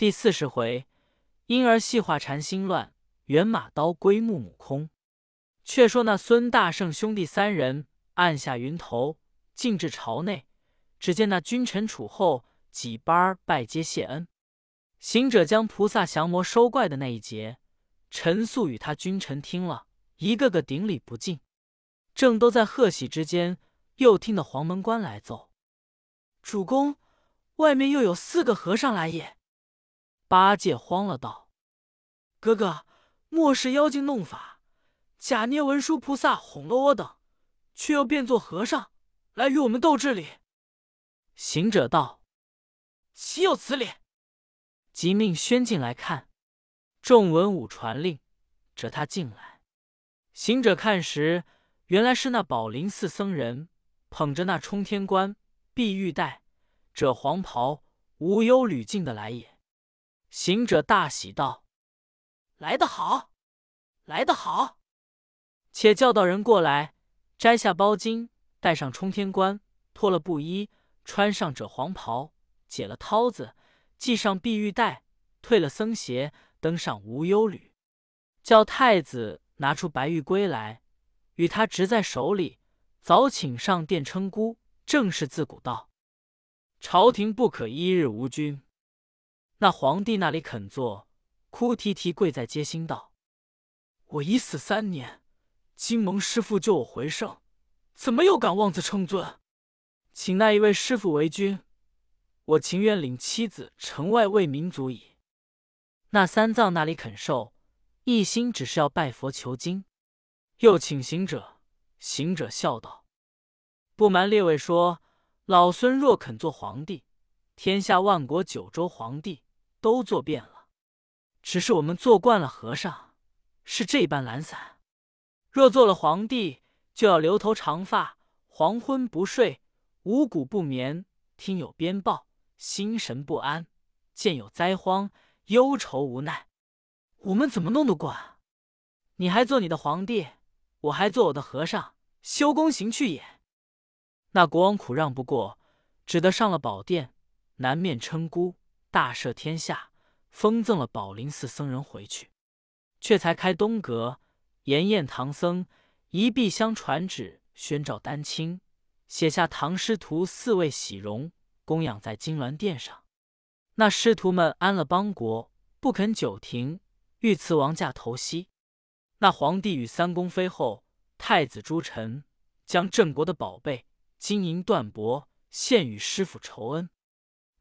第四十回，婴儿戏化禅心乱，猿马刀归木母空。却说那孙大圣兄弟三人按下云头，进至朝内，只见那君臣处后几班拜接谢恩。行者将菩萨降魔收怪的那一节，陈素与他君臣听了一个个顶礼不敬。正都在贺喜之间，又听得黄门关来奏：“主公，外面又有四个和尚来也。”八戒慌了，道：“哥哥，莫是妖精弄法？”假捏文殊菩萨哄了我等，却又变作和尚来与我们斗智理。行者道：“岂有此理！”即命宣进来看。众文武传令，着他进来。行者看时，原来是那宝林寺僧人捧着那冲天冠、碧玉带、这黄袍、无忧履进的来也。行者大喜道：“来得好，来得好！”且叫道人过来，摘下包巾，戴上冲天冠，脱了布衣，穿上赭黄袍，解了绦子，系上碧玉带，退了僧鞋，登上无忧履，叫太子拿出白玉龟来，与他执在手里，早请上殿称孤。正是自古道，朝廷不可一日无君。那皇帝那里肯做，哭啼啼跪在阶心道：“我已死三年。”金蒙师傅救我回生，怎么又敢妄自称尊？请那一位师傅为君，我情愿领妻子城外为民族矣。那三藏那里肯受，一心只是要拜佛求经。又请行者，行者笑道：“不瞒列位说，老孙若肯做皇帝，天下万国九州皇帝都做遍了。只是我们做惯了和尚，是这般懒散。”若做了皇帝，就要留头长发，黄昏不睡，五谷不眠，听有鞭报，心神不安；见有灾荒，忧愁无奈。我们怎么弄得过？你还做你的皇帝，我还做我的和尚，修功行去也。那国王苦让不过，只得上了宝殿，南面称孤，大赦天下，封赠了宝林寺僧人回去，却才开东阁。延宴唐僧一臂相传旨，宣召丹青，写下唐师徒四位喜容，供养在金銮殿上。那师徒们安了邦国，不肯久停，欲辞王驾投西。那皇帝与三宫妃后、太子诸臣，将郑国的宝贝金银缎帛献与师傅酬恩。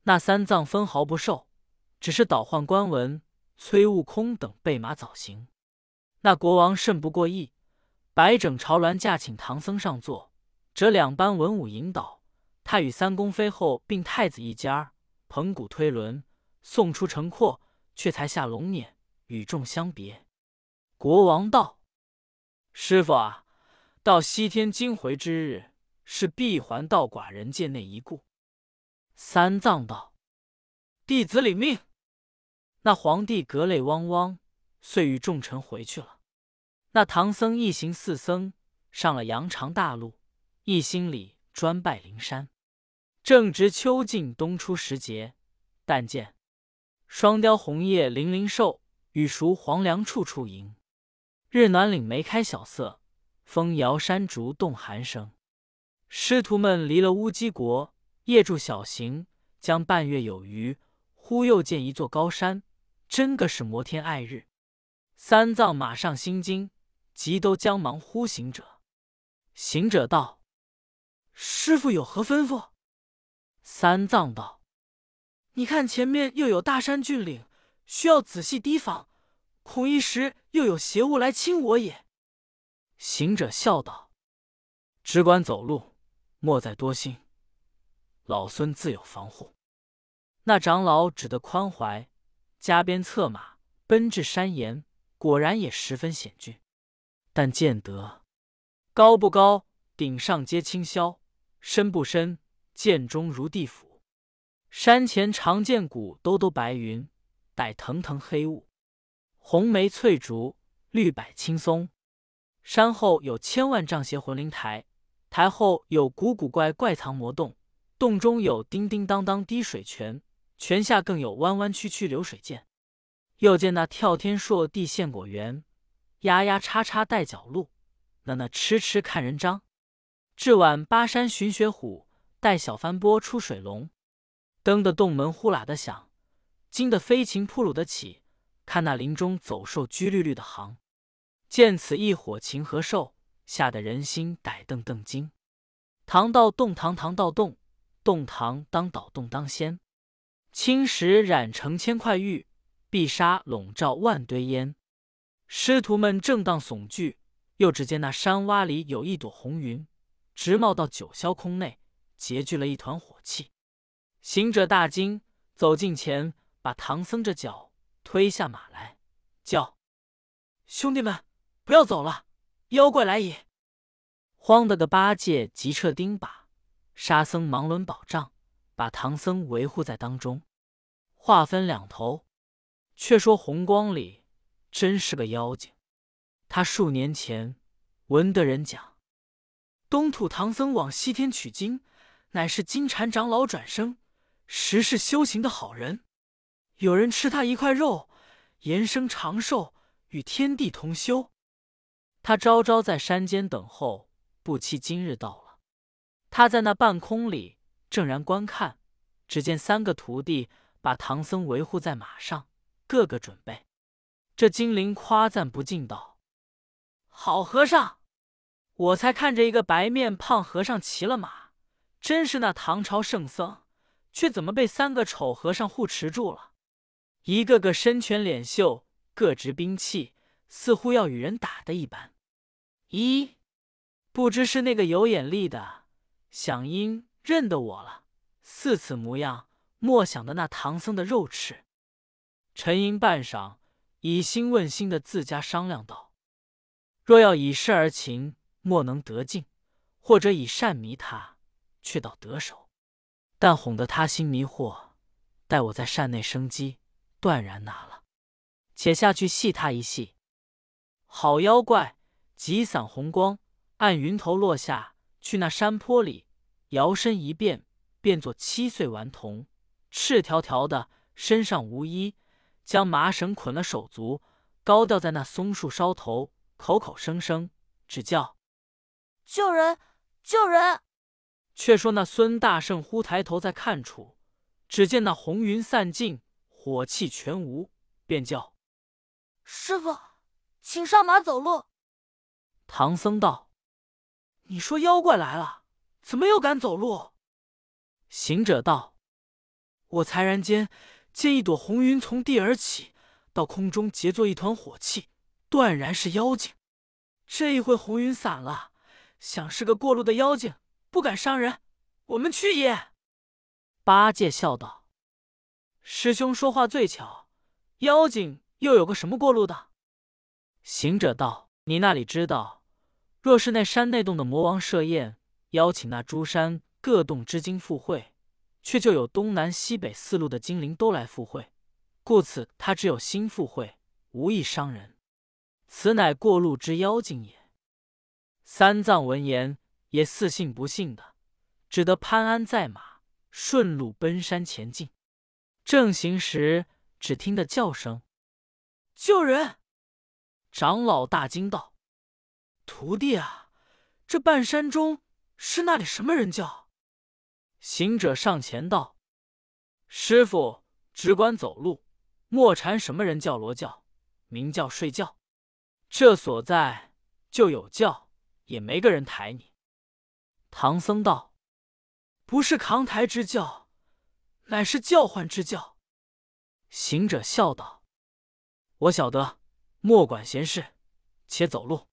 那三藏分毫不受，只是倒换官文，催悟空等备马早行。那国王甚不过意，摆整朝銮驾，请唐僧上座，折两班文武引导，他与三宫妃后并太子一家捧鼓推轮，送出城廓，却才下龙辇，与众相别。国王道：“师傅啊，到西天经回之日，是闭环道寡人界内一顾。”三藏道：“弟子领命。”那皇帝隔泪汪汪。遂与众臣回去了。那唐僧一行四僧上了羊肠大路，一心里专拜灵山。正值秋尽冬初时节，但见双雕红叶林林瘦，雨熟黄粱处处迎。日暖岭梅开晓色，风摇山竹动寒声。师徒们离了乌鸡国，夜住小行，将半月有余。忽又见一座高山，真个是摩天爱日。三藏马上心惊，急都将忙呼行者。行者道：“师傅有何吩咐？”三藏道：“你看前面又有大山峻岭，需要仔细提防，恐一时又有邪物来侵我也。”行者笑道：“只管走路，莫再多心，老孙自有防护。”那长老只得宽怀，加鞭策马，奔至山岩。果然也十分险峻，但见得高不高，顶上皆青霄；深不深，涧中如地府。山前常见古兜兜白云，带腾腾黑雾。红梅翠竹，绿柏青松。山后有千万丈邪魂灵台，台后有古古怪怪藏魔洞，洞中有叮叮当当滴水泉，泉下更有弯弯曲曲流水涧。又见那跳天硕地现果园，丫丫叉叉带角鹿，那那痴痴看人张。至晚巴山寻雪虎，带小翻波出水龙。登的洞门呼啦的响，惊得飞禽扑噜的起。看那林中走兽居绿绿的行，见此一伙禽和兽，吓得人心歹瞪瞪惊。堂道洞堂堂道洞，洞堂当倒洞当先。青石染成千块玉，碧纱笼罩万堆烟。师徒们正当悚惧，又只见那山洼里有一朵红云，直冒到九霄空内，结聚了一团火气。行者大惊，走近前，把唐僧这脚推下马来，叫：“兄弟们，不要走了，妖怪来也！”慌得个八戒急撤钉耙，沙僧忙抡宝杖，把唐僧维护在当中。话分两头，却说红光里真是个妖精。他数年前闻得人讲，东土唐僧往西天取经，乃是金蝉长老转生。实是修行的好人，有人吃他一块肉，延生长寿，与天地同修。他朝朝在山间等候，不期今日到了。他在那半空里正然观看，只见三个徒弟把唐僧维护在马上，个个准备。这精灵夸赞不尽道：“好和尚，我才看着一个白面胖和尚骑了马，真是那唐朝圣僧。”却怎么被三个丑和尚护持住了？一个个身拳脸秀，各执兵器，似乎要与人打的一般。咦不知是那个有眼力的，想因认得我了，似此模样，莫想的那唐僧的肉翅。沉吟半晌，以心问心的自家商量道：“若要以事而擒，莫能得境；或者以善迷他，却倒得手。”但哄得他心迷惑，待我在善内生机，断然拿了。且下去戏他一戏。好妖怪，急散红光，按云头落下，去那山坡里，摇身一变，变作七岁顽童，赤条条的，身上无衣，将麻绳捆了手足，高吊在那松树梢头，口口声声只叫救人，救人。却说那孙大圣忽抬头在看处，只见那红云散尽，火气全无，便叫：“师傅，请上马走路。”唐僧道：“你说妖怪来了，怎么又敢走路？”行者道：“我才然间见一朵红云从地而起，到空中结作一团火气，断然是妖精。这一会红云散了，想是个过路的妖精。”不敢伤人，我们去也。八戒笑道：“师兄说话最巧，妖精又有个什么过路的？”行者道：“你那里知道？若是那山内洞的魔王设宴，邀请那诸山各洞之精赴会，却就有东南西北四路的精灵都来赴会，故此他只有心赴会，无意伤人。此乃过路之妖精也。”三藏闻言。也似信不信的，只得攀鞍在马，顺路奔山前进。正行时，只听得叫声：“救人！”长老大惊道：“徒弟啊，这半山中是那里什么人叫？”行者上前道：“师傅，只管走路，莫缠什么人叫罗叫，名叫睡觉。这所在就有叫，也没个人抬你。”唐僧道：“不是扛抬之教，乃是叫唤之教。”行者笑道：“我晓得，莫管闲事，且走路。”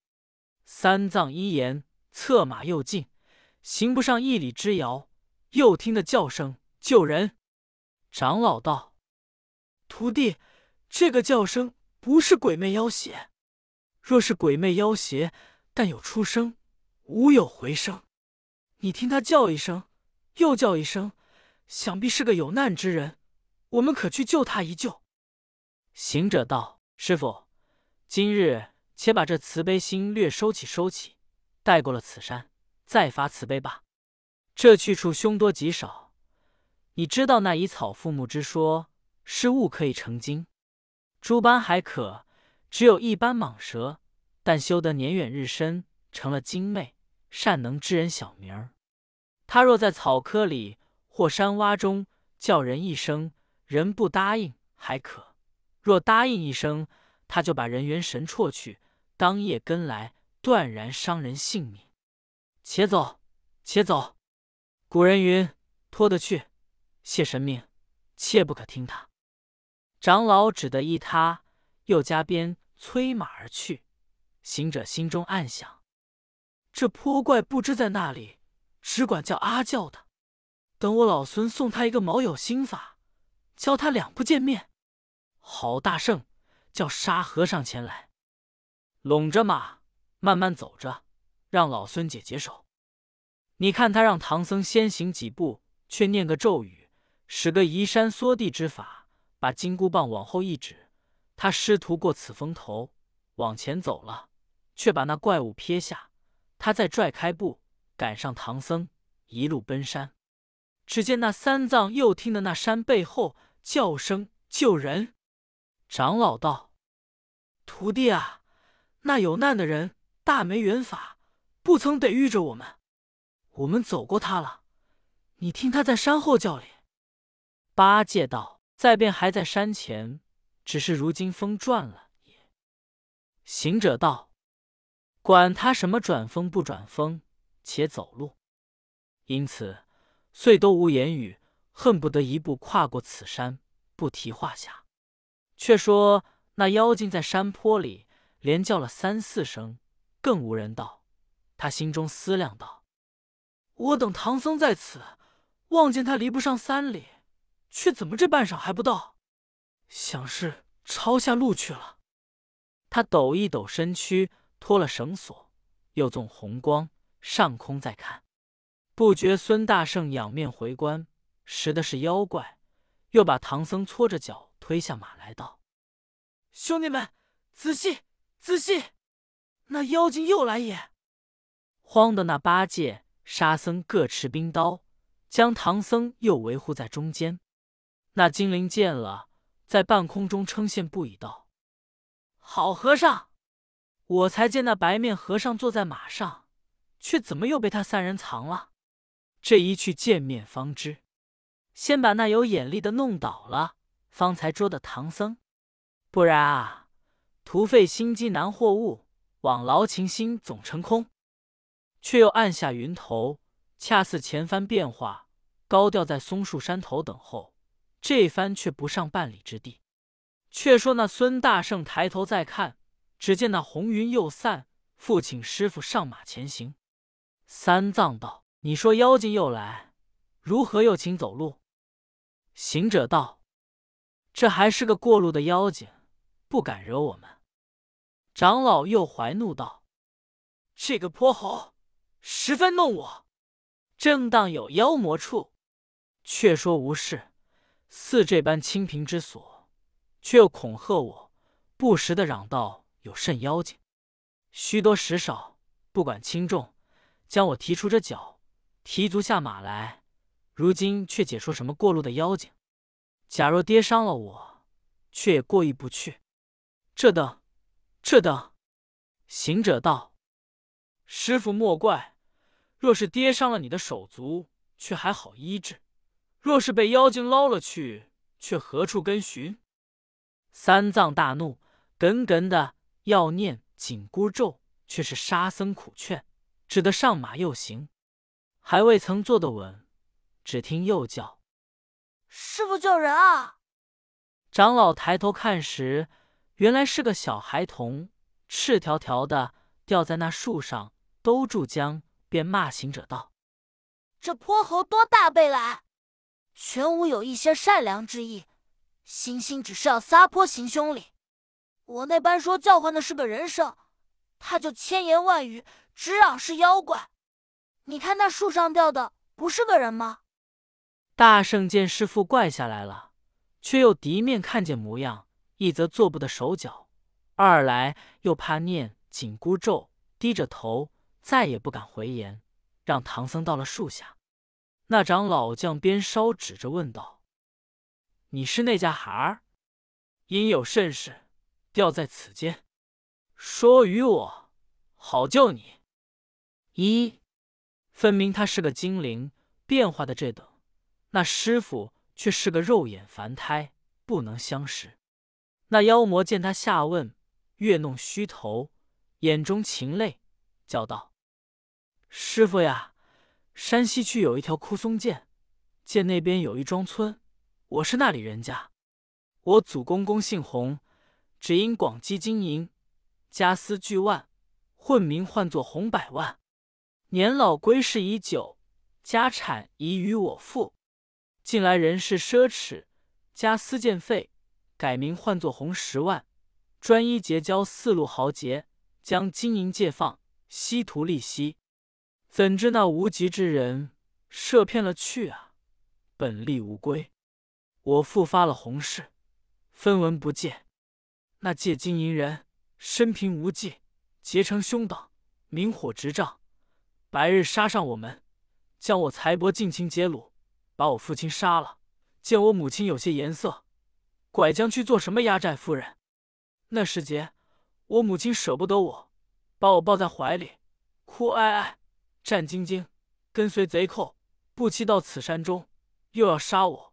三藏一言，策马又进，行不上一里之遥，又听得叫声：“救人！”长老道：“徒弟，这个叫声不是鬼魅妖邪。若是鬼魅妖邪，但有出声，无有回声。”你听他叫一声，又叫一声，想必是个有难之人。我们可去救他一救。行者道：“师傅，今日且把这慈悲心略收起，收起，待过了此山，再发慈悲吧。这去处凶多吉少，你知道那以草覆木之说，是物可以成精，诸般还可，只有一般蟒蛇，但修得年远日深，成了精魅，善能知人小名儿。他若在草窠里或山洼中叫人一声，人不答应还可；若答应一声，他就把人元神绰去，当夜跟来，断然伤人性命。且走，且走。古人云：“拖得去。”谢神命，切不可听他。长老只得依他，又加鞭催马而去。行者心中暗想：这泼怪不知在那里，只管叫阿叫的。等我老孙送他一个毛有心法，教他两不见面。好大圣，叫沙和尚前来，拢着马，慢慢走着，让老孙解解手。你看他让唐僧先行几步，却念个咒语。使个移山缩地之法，把金箍棒往后一指，他师徒过此峰头，往前走了，却把那怪物撇下。他再拽开步，赶上唐僧，一路奔山。只见那三藏又听得那山背后叫声救人。长老道：“徒弟啊，那有难的人大没缘法，不曾得遇着我们。我们走过他了，你听他在山后叫哩。”八戒道：“再便还在山前，只是如今风转了也。”行者道：“管他什么转风不转风，且走路。”因此遂都无言语，恨不得一步跨过此山，不提话下。却说那妖精在山坡里连叫了三四声，更无人道。他心中思量道：“我等唐僧在此，望见他离不上三里。”却怎么这半晌还不到？想是抄下路去了。他抖一抖身躯，脱了绳索，又纵红光上空再看，不觉孙大圣仰面回观，识的是妖怪，又把唐僧搓着脚推下马来，道：“兄弟们，仔细仔细，那妖精又来也！”慌的那八戒、沙僧各持冰刀，将唐僧又围护在中间。那精灵见了，在半空中称羡不已，道：“好和尚，我才见那白面和尚坐在马上，却怎么又被他三人藏了？这一去见面方知。先把那有眼力的弄倒了，方才捉的唐僧。不然啊，徒费心机难获物，枉劳情心总成空。却又按下云头，恰似前番变化，高吊在松树山头等候。”这番却不上半里之地。却说那孙大圣抬头再看，只见那红云又散，复请师傅上马前行。三藏道：“你说妖精又来，如何又请走路？”行者道：“这还是个过路的妖精，不敢惹我们。”长老又怀怒道：“这个泼猴，十分弄我，正当有妖魔处，却说无事。”似这般清贫之所，却又恐吓我，不时的嚷道有甚妖精，虚多实少，不管轻重，将我提出这脚，提足下马来。如今却解说什么过路的妖精，假若跌伤了我，却也过意不去。这等，这等。行者道：“师傅莫怪，若是跌伤了你的手足，却还好医治。”若是被妖精捞了去，却何处跟寻？三藏大怒，耿耿的要念紧箍咒，却是沙僧苦劝，只得上马又行，还未曾坐得稳，只听又叫：“师傅救人啊！”长老抬头看时，原来是个小孩童，赤条条的吊在那树上，兜住浆，便骂行者道：“这泼猴多大辈来！”全无有一些善良之意，星星只是要撒泼行凶哩。我那般说叫唤的是个人声，他就千言万语直嚷是妖怪。你看那树上吊的不是个人吗？大圣见师傅怪下来了，却又敌面看见模样，一则做不得手脚，二来又怕念紧箍咒，低着头再也不敢回言，让唐僧到了树下。那长老将鞭梢指着问道：“你是那家孩儿？因有甚事，掉在此间，说与我，好救你。”一分明他是个精灵，变化的这等；那师傅却是个肉眼凡胎，不能相识。那妖魔见他下问，越弄虚头，眼中噙泪，叫道：“师傅呀！”山西区有一条枯松涧，涧那边有一庄村，我是那里人家。我祖公公姓洪，只因广积金银，家私巨万，混名唤作洪百万。年老归世已久，家产已与我父。近来人事奢侈，家私渐废，改名唤作洪十万，专一结交四路豪杰，将金银借放，稀图利息。怎知那无极之人设骗了去啊！本利无归。我父发了洪誓，分文不借。那借金银人身贫无计，结成凶党，明火执仗，白日杀上我们，将我财帛尽情劫掳，把我父亲杀了。见我母亲有些颜色，拐将去做什么压寨夫人？那时节，我母亲舍不得我，把我抱在怀里，哭哀哀。战兢兢，跟随贼寇，不期到此山中，又要杀我。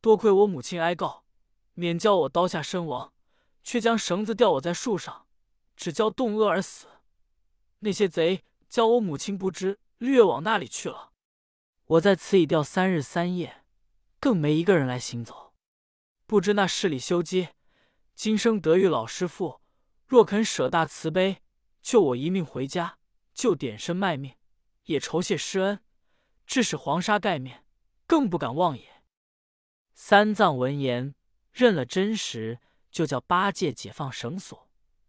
多亏我母亲哀告，免叫我刀下身亡，却将绳子吊我在树上，只教冻饿而死。那些贼叫我母亲不知掠往那里去了。我在此已吊三日三夜，更没一个人来行走。不知那市里修机，今生得遇老师傅，若肯舍大慈悲，救我一命回家，就点身卖命。也酬谢师恩，致使黄沙盖面，更不敢忘也。三藏闻言，认了真实，就叫八戒解放绳索，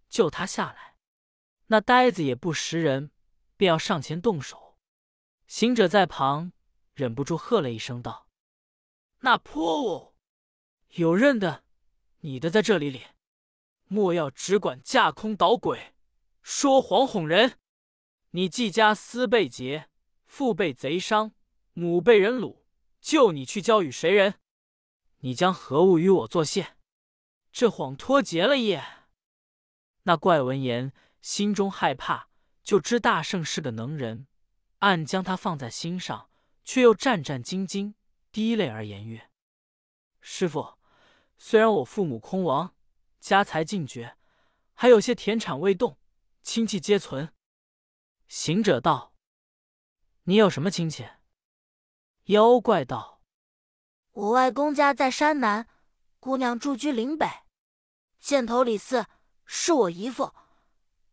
救他下来。那呆子也不识人，便要上前动手。行者在旁忍不住喝了一声道：“那泼物，有认的，你的在这里里，莫要只管架空捣鬼，说谎哄人。”你既家私被劫，父被贼伤，母被人掳，就你去交与谁人？你将何物与我作谢？这谎脱节了也。那怪闻言，心中害怕，就知大圣是个能人，暗将他放在心上，却又战战兢兢，滴泪而言曰：“师傅，虽然我父母空亡，家财尽绝，还有些田产未动，亲戚皆存。”行者道：“你有什么亲戚？”妖怪道：“我外公家在山南，姑娘住居岭北。箭头李四是我姨父，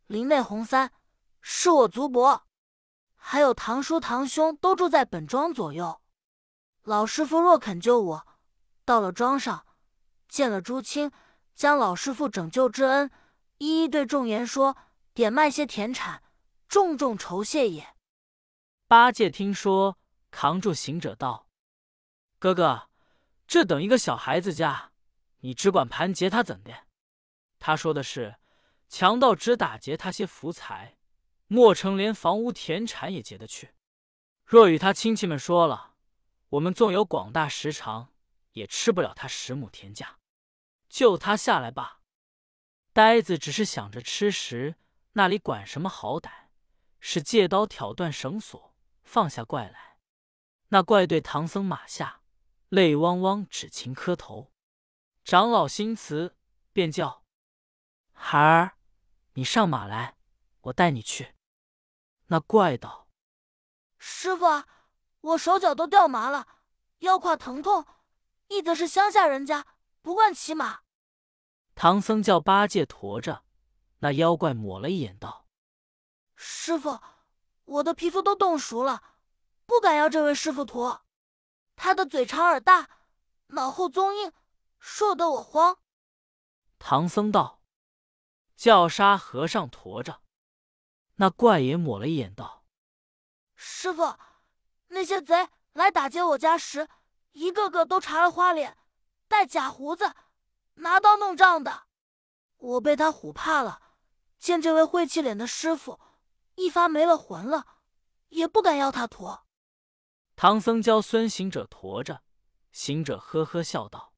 林内洪三是我族伯，还有堂叔堂兄都住在本庄左右。老师傅若肯救我，到了庄上见了朱青，将老师傅拯救之恩一一对众言说，点卖些田产。”重重酬谢也。八戒听说，扛住行者道：“哥哥，这等一个小孩子家，你只管盘劫他怎的？他说的是，强盗只打劫他些福财，莫成连房屋田产也劫得去。若与他亲戚们说了，我们纵有广大食长，也吃不了他十亩田价。救他下来吧。呆子只是想着吃食，那里管什么好歹？”是借刀挑断绳索，放下怪来。那怪对唐僧马下，泪汪汪，只情磕头。长老心慈，便叫孩儿，你上马来，我带你去。那怪道：“师傅，我手脚都掉麻了，腰胯疼痛。一则是乡下人家，不惯骑马。”唐僧叫八戒驮着。那妖怪抹了一眼，道。师傅，我的皮肤都冻熟了，不敢要这位师傅驮。他的嘴长耳大，脑后棕硬，说得我慌。唐僧道：“叫沙和尚驮着。”那怪也抹了一眼，道：“师傅，那些贼来打劫我家时，一个个都茶了花脸，戴假胡子，拿刀弄杖的。我被他唬怕了，见这位晦气脸的师傅。”一发没了魂了，也不敢要他驮。唐僧教孙行者驮着，行者呵呵笑道：“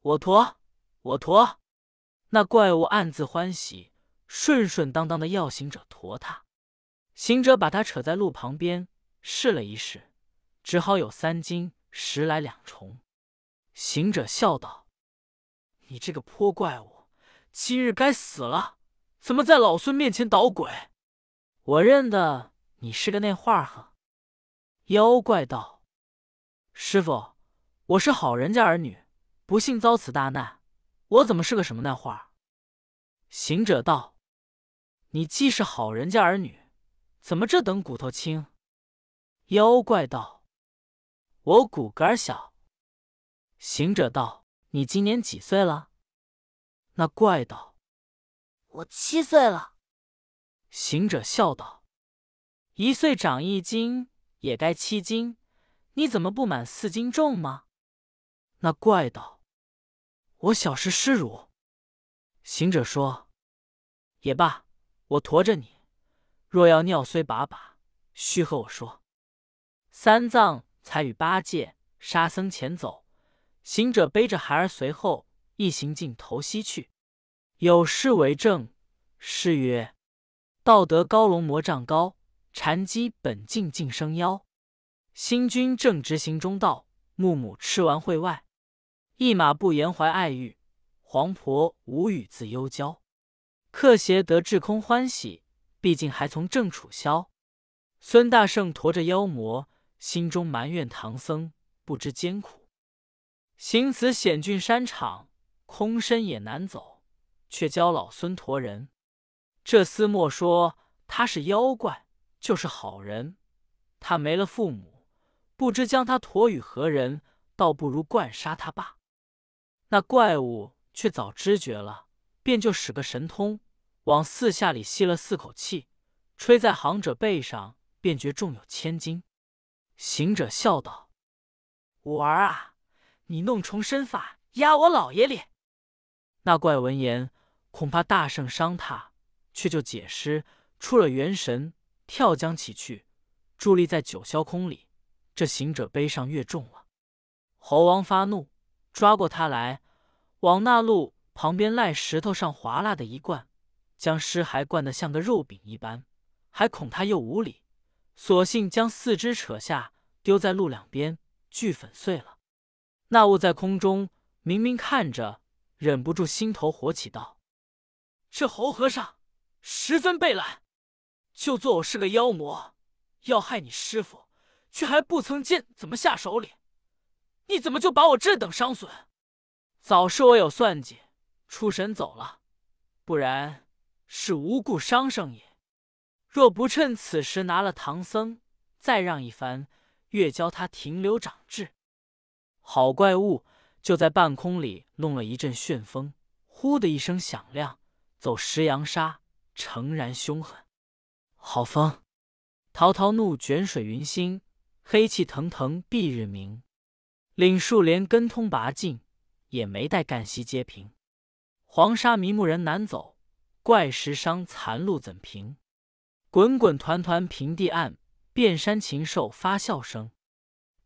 我驮，我驮。”那怪物暗自欢喜，顺顺当当的要行者驮他。行者把他扯在路旁边试了一试，只好有三斤十来两重。行者笑道：“你这个泼怪物，今日该死了！怎么在老孙面前捣鬼？我认得你是个那话呵。”妖怪道：“师傅，我是好人家儿女，不幸遭此大难，我怎么是个什么那话？”行者道：“你既是好人家儿女，怎么这等骨头轻？”妖怪道：“我骨骼小。”行者道：“你今年几岁了？”那怪道：“我七岁了。”行者笑道：“一岁长一斤。”也该七斤，你怎么不满四斤重吗？那怪道：“我小时失乳。”行者说：“也罢，我驮着你。若要尿虽把把，须和我说。”三藏才与八戒、沙僧前走，行者背着孩儿随后，一行径头西去。有诗为证：诗曰：“道德高龙魔杖高。”禅机本净净生妖，星君正直行中道，木木吃完会外，一马不言怀爱欲，黄婆无语自忧娇。客邪得至空欢喜，毕竟还从正处消。孙大圣驮着妖魔，心中埋怨唐僧不知艰苦，行此险峻山场，空身也难走，却教老孙驮人。这厮莫说他是妖怪。就是好人，他没了父母，不知将他驮与何人，倒不如惯杀他罢。那怪物却早知觉了，便就使个神通，往四下里吸了四口气，吹在行者背上，便觉重有千斤。行者笑道：“五儿啊，你弄重身法压我老爷脸！”那怪闻言，恐怕大圣伤他，却就解释出了元神。跳江起去，伫立在九霄空里。这行者背上越重了。猴王发怒，抓过他来，往那路旁边赖石头上划拉的一灌，将尸骸灌得像个肉饼一般。还恐他又无礼，索性将四肢扯下，丢在路两边，俱粉碎了。那物在空中明明看着，忍不住心头火起，道：“这猴和尚十分背懒。”就做我是个妖魔，要害你师傅，却还不曾见怎么下手里。你怎么就把我这等伤损？早是我有算计，出神走了，不然是无故伤生也。若不趁此时拿了唐僧，再让一番，越教他停留长智。好怪物就在半空里弄了一阵旋风，呼的一声响亮，走石扬沙，诚然凶狠。好风，滔滔怒卷水云星，黑气腾腾蔽日明。岭树连根通拔尽，也没待干溪接平。黄沙迷目人难走，怪石伤残路怎平？滚滚团团平地暗，遍山禽兽发笑声。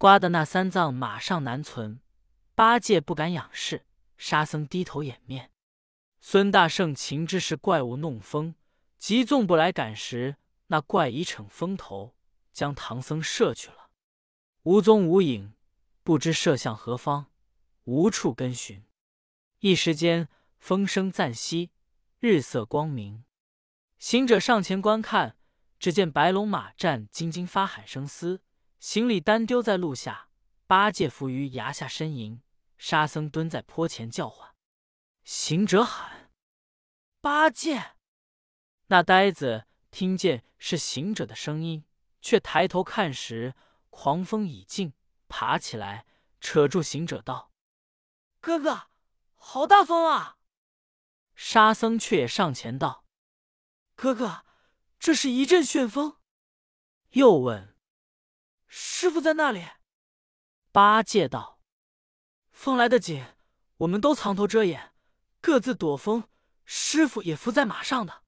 刮的那三藏马上难存，八戒不敢仰视，沙僧低头掩面。孙大圣情知是怪物弄风，急纵不来赶时。那怪已逞风头，将唐僧射去了，无踪无影，不知射向何方，无处跟寻。一时间，风声暂息，日色光明。行者上前观看，只见白龙马战兢兢发喊声嘶，行李单丢在路下，八戒伏于崖下呻吟，沙僧蹲在坡前叫唤。行者喊：“八戒！”那呆子。听见是行者的声音，却抬头看时，狂风已静，爬起来扯住行者道：“哥哥，好大风啊！”沙僧却也上前道：“哥哥，这是一阵旋风。”又问：“师傅在那里？”八戒道：“风来得紧，我们都藏头遮掩，各自躲风。师傅也伏在马上的。”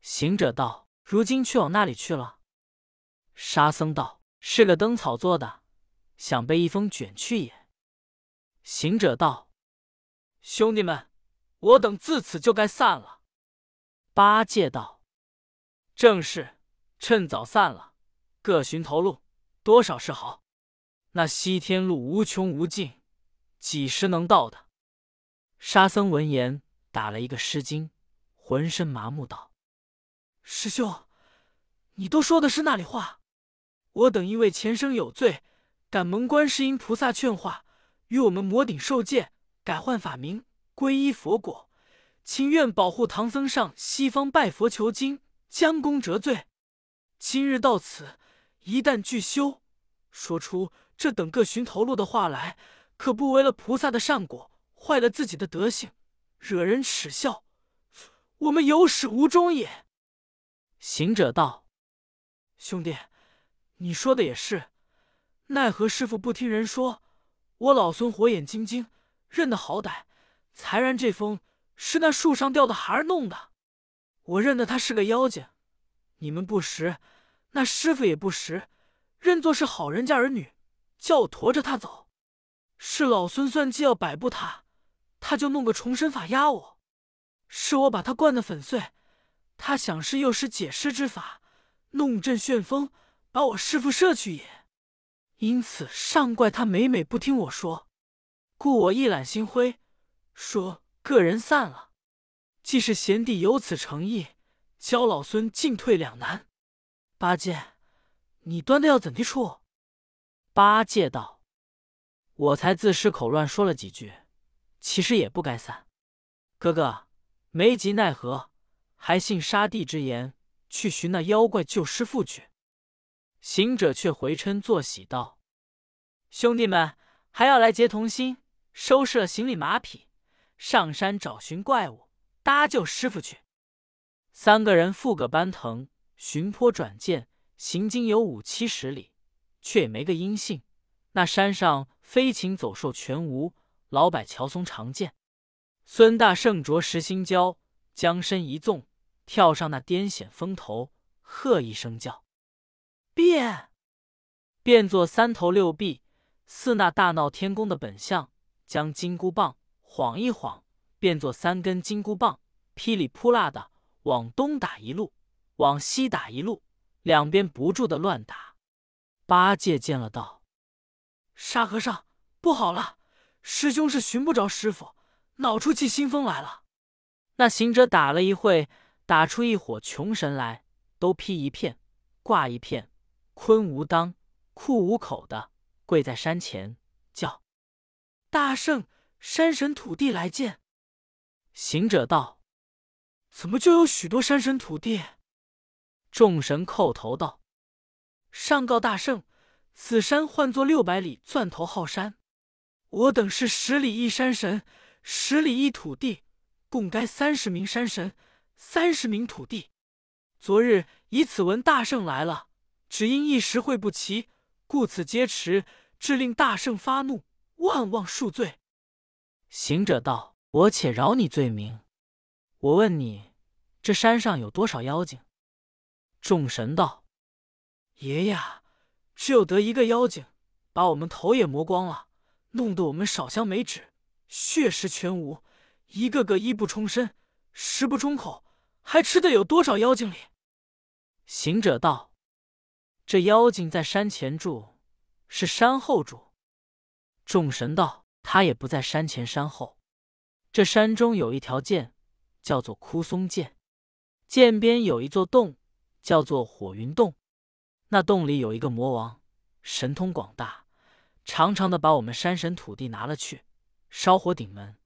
行者道：“如今去往那里去了？”沙僧道：“是个灯草做的，想被一风卷去也。”行者道：“兄弟们，我等自此就该散了。”八戒道：“正是，趁早散了，各寻头路，多少是好。那西天路无穷无尽，几时能到的？”沙僧闻言，打了一个失惊，浑身麻木，道：“师兄，你都说的是那里话？我等因为前生有罪，感蒙观世音菩萨劝化。”与我们魔顶受戒，改换法名，皈依佛果，情愿保护唐僧上西方拜佛求经，将功折罪。今日到此，一旦具修，说出这等各寻头路的话来，可不为了菩萨的善果，坏了自己的德性，惹人耻笑，我们有始无终也。行者道：“兄弟，你说的也是，奈何师傅不听人说？”我老孙火眼金睛，认得好歹，才然这风是那树上掉的孩儿弄的。我认得他是个妖精，你们不识，那师傅也不识，认作是好人家儿女，叫我驮着他走。是老孙算计要摆布他，他就弄个重生法压我。是我把他灌得粉碎，他想是又是解尸之法，弄阵旋风，把我师傅摄去也。因此上怪他每每不听我说，故我一揽心灰，说个人散了。既是贤弟有此诚意，教老孙进退两难。八戒，你端的要怎地处？八戒道：“我才自失口乱说了几句，其实也不该散。哥哥没急奈何，还信沙帝之言，去寻那妖怪救师父去。”行者却回嗔作喜道：“兄弟们还要来结同心，收拾了行李马匹，上山找寻怪物，搭救师傅去。”三个人负个班腾，寻坡转涧，行经有五七十里，却也没个音信。那山上飞禽走兽全无，老柏乔松常见。孙大圣着实心焦，将身一纵，跳上那癫险峰头，喝一声叫。变，变作三头六臂，似那大闹天宫的本相。将金箍棒晃一晃，变作三根金箍棒，噼里扑啦的往东打一路，往西打一路，两边不住的乱打。八戒见了，道：“沙和尚，不好了！师兄是寻不着师傅，恼出气新风来了。”那行者打了一会，打出一伙穷神来，都披一片，挂一片。坤无裆，库无口的，跪在山前叫：“大圣，山神土地来见。”行者道：“怎么就有许多山神土地？”众神叩头道：“上告大圣，此山唤作六百里钻头号山，我等是十里一山神，十里一土地，共该三十名山神，三十名土地。昨日以此闻大圣来了。”只因一时会不齐，故此皆迟，致令大圣发怒，万望恕罪。行者道：“我且饶你罪名。我问你，这山上有多少妖精？”众神道：“爷爷，只有得一个妖精，把我们头也磨光了，弄得我们少香没纸，血食全无，一个个衣不充身，食不充口，还吃的有多少妖精里？”行者道。这妖精在山前住，是山后住。众神道：“他也不在山前山后。这山中有一条涧，叫做枯松涧。涧边有一座洞，叫做火云洞。那洞里有一个魔王，神通广大，常常的把我们山神土地拿了去，烧火顶门，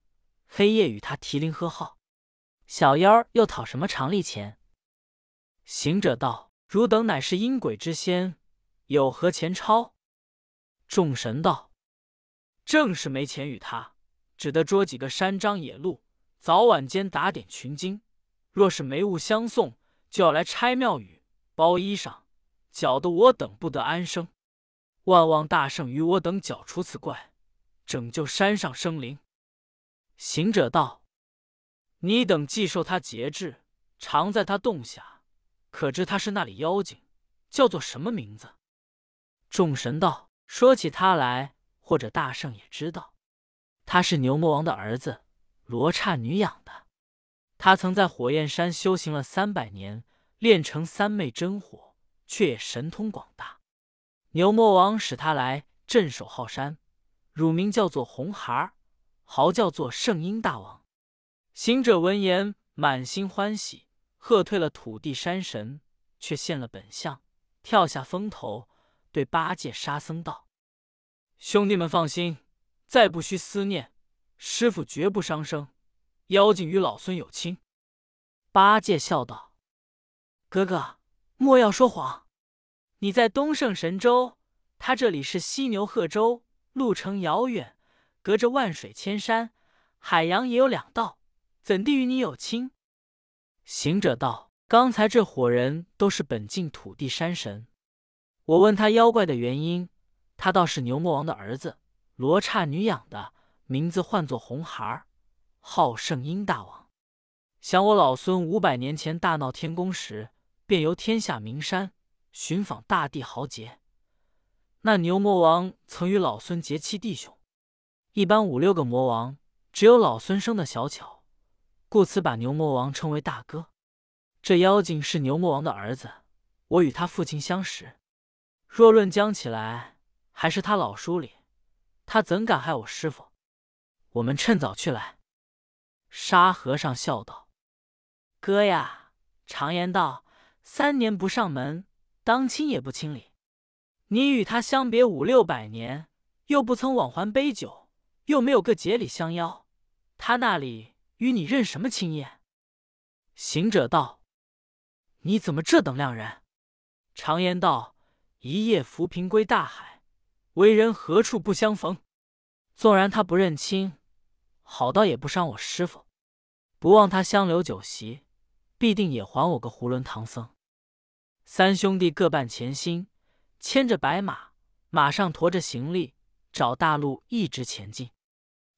黑夜与他提铃喝号。小妖又讨什么常利钱？”行者道。汝等乃是阴鬼之仙，有何钱钞？众神道：“正是没钱与他，只得捉几个山獐野鹿，早晚间打点群经。若是没物相送，就要来拆庙宇、包衣裳，搅得我等不得安生。万望大圣与我等剿除此怪，拯救山上生灵。”行者道：“你等既受他节制，常在他洞下。”可知他是那里妖精，叫做什么名字？众神道：“说起他来，或者大圣也知道，他是牛魔王的儿子，罗刹女养的。他曾在火焰山修行了三百年，炼成三昧真火，却也神通广大。牛魔王使他来镇守浩山，乳名叫做红孩儿，号叫做圣婴大王。行者闻言，满心欢喜，喝退了土地山神，却现了本相，跳下风头。”对八戒、沙僧道：“兄弟们放心，再不需思念，师傅绝不伤生。妖精与老孙有亲。”八戒笑道：“哥哥，莫要说谎。你在东胜神州，他这里是犀牛贺州，路程遥远，隔着万水千山，海洋也有两道，怎地与你有亲？”行者道：“刚才这伙人都是本境土地山神。”我问他妖怪的原因，他倒是牛魔王的儿子，罗刹女养的，名字唤作红孩儿，号圣婴大王。想我老孙五百年前大闹天宫时，便游天下名山，寻访大地豪杰。那牛魔王曾与老孙结亲弟兄，一般五六个魔王，只有老孙生的小巧，故此把牛魔王称为大哥。这妖精是牛魔王的儿子，我与他父亲相识。若论讲起来，还是他老叔哩，他怎敢害我师傅？我们趁早去来。沙和尚笑道：“哥呀，常言道，三年不上门，当亲也不亲理。你与他相别五六百年，又不曾往还杯酒，又没有个节礼相邀，他那里与你认什么亲业？”行者道：“你怎么这等量人？常言道。”一夜浮萍归大海，为人何处不相逢？纵然他不认亲，好到也不伤我师傅。不忘他香留酒席，必定也还我个囫囵唐僧。三兄弟各伴前心，牵着白马，马上驮着行李，找大路一直前进。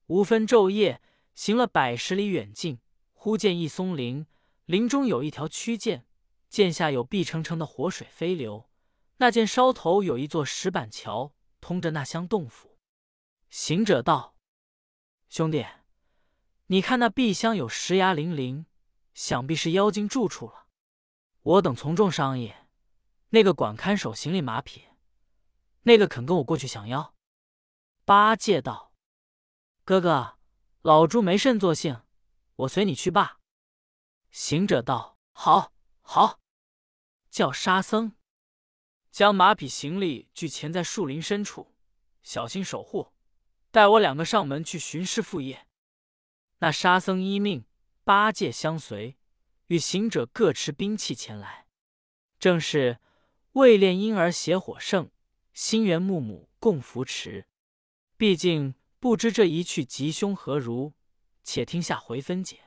无分昼夜，行了百十里远近，忽见一松林，林中有一条曲涧，涧下有碧澄澄的活水飞流。那涧梢头有一座石板桥，通着那乡洞府。行者道：“兄弟，你看那壁厢有石崖泠泠，想必是妖精住处了。我等从众商议，那个管看守行李马匹，那个肯跟我过去降妖。”八戒道：“哥哥，老猪没甚作兴，我随你去罢。”行者道：“好，好，叫沙僧。”将马匹行李俱钳在树林深处，小心守护。带我两个上门去巡视副业。那沙僧依命，八戒相随，与行者各持兵器前来。正是未练婴儿邪火盛，心猿木母共扶持。毕竟不知这一去吉凶何如，且听下回分解。